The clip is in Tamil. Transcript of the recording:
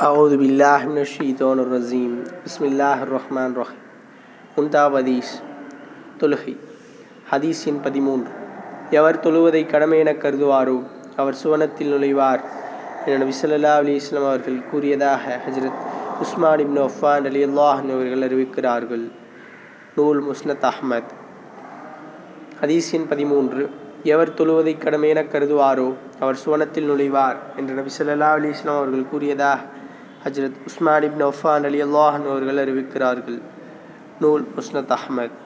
அவுதுபில்லாஹிமினஷீதோனுர்ரஜீம் பிஸ்மில்லாஹ் ரஹ்மான் ரஹீம் முந்தாப் ஹதீஸ். தொழுகை. ஹதீஸ் எண் பதிமூன்று. எவர் தொழுவதை கடமை என கருதுவாரோ அவர் சுவனத்தில் நுழைவார். என நபி சொல்லல்லா அலி இஸ்லாம் அவர்கள் கூறியதாக ஹஜ்ரத் உஸ்மான் இப்னு ஒஃபான் அலி அல்லாஹன் அவர்கள் அறிவிக்கிறார்கள். நூல் முஸ்னத் அஹ்மத். ஹதீஸின் பதிமூன்று. எவர் தொழுவதை கடமையென கருதுவாரோ அவர் சுவனத்தில் நுழைவார் என்று நபி சொல்லல்லா அலி இஸ்லாம் அவர்கள் கூறியதாக ஹஜ்ரத் உஸ்மான் இப்னு அஃபான் அலி அல்லாஹன் அவர்கள் அறிவிக்கிறார்கள். நூல் முஸ்னத் அஹ்மத்.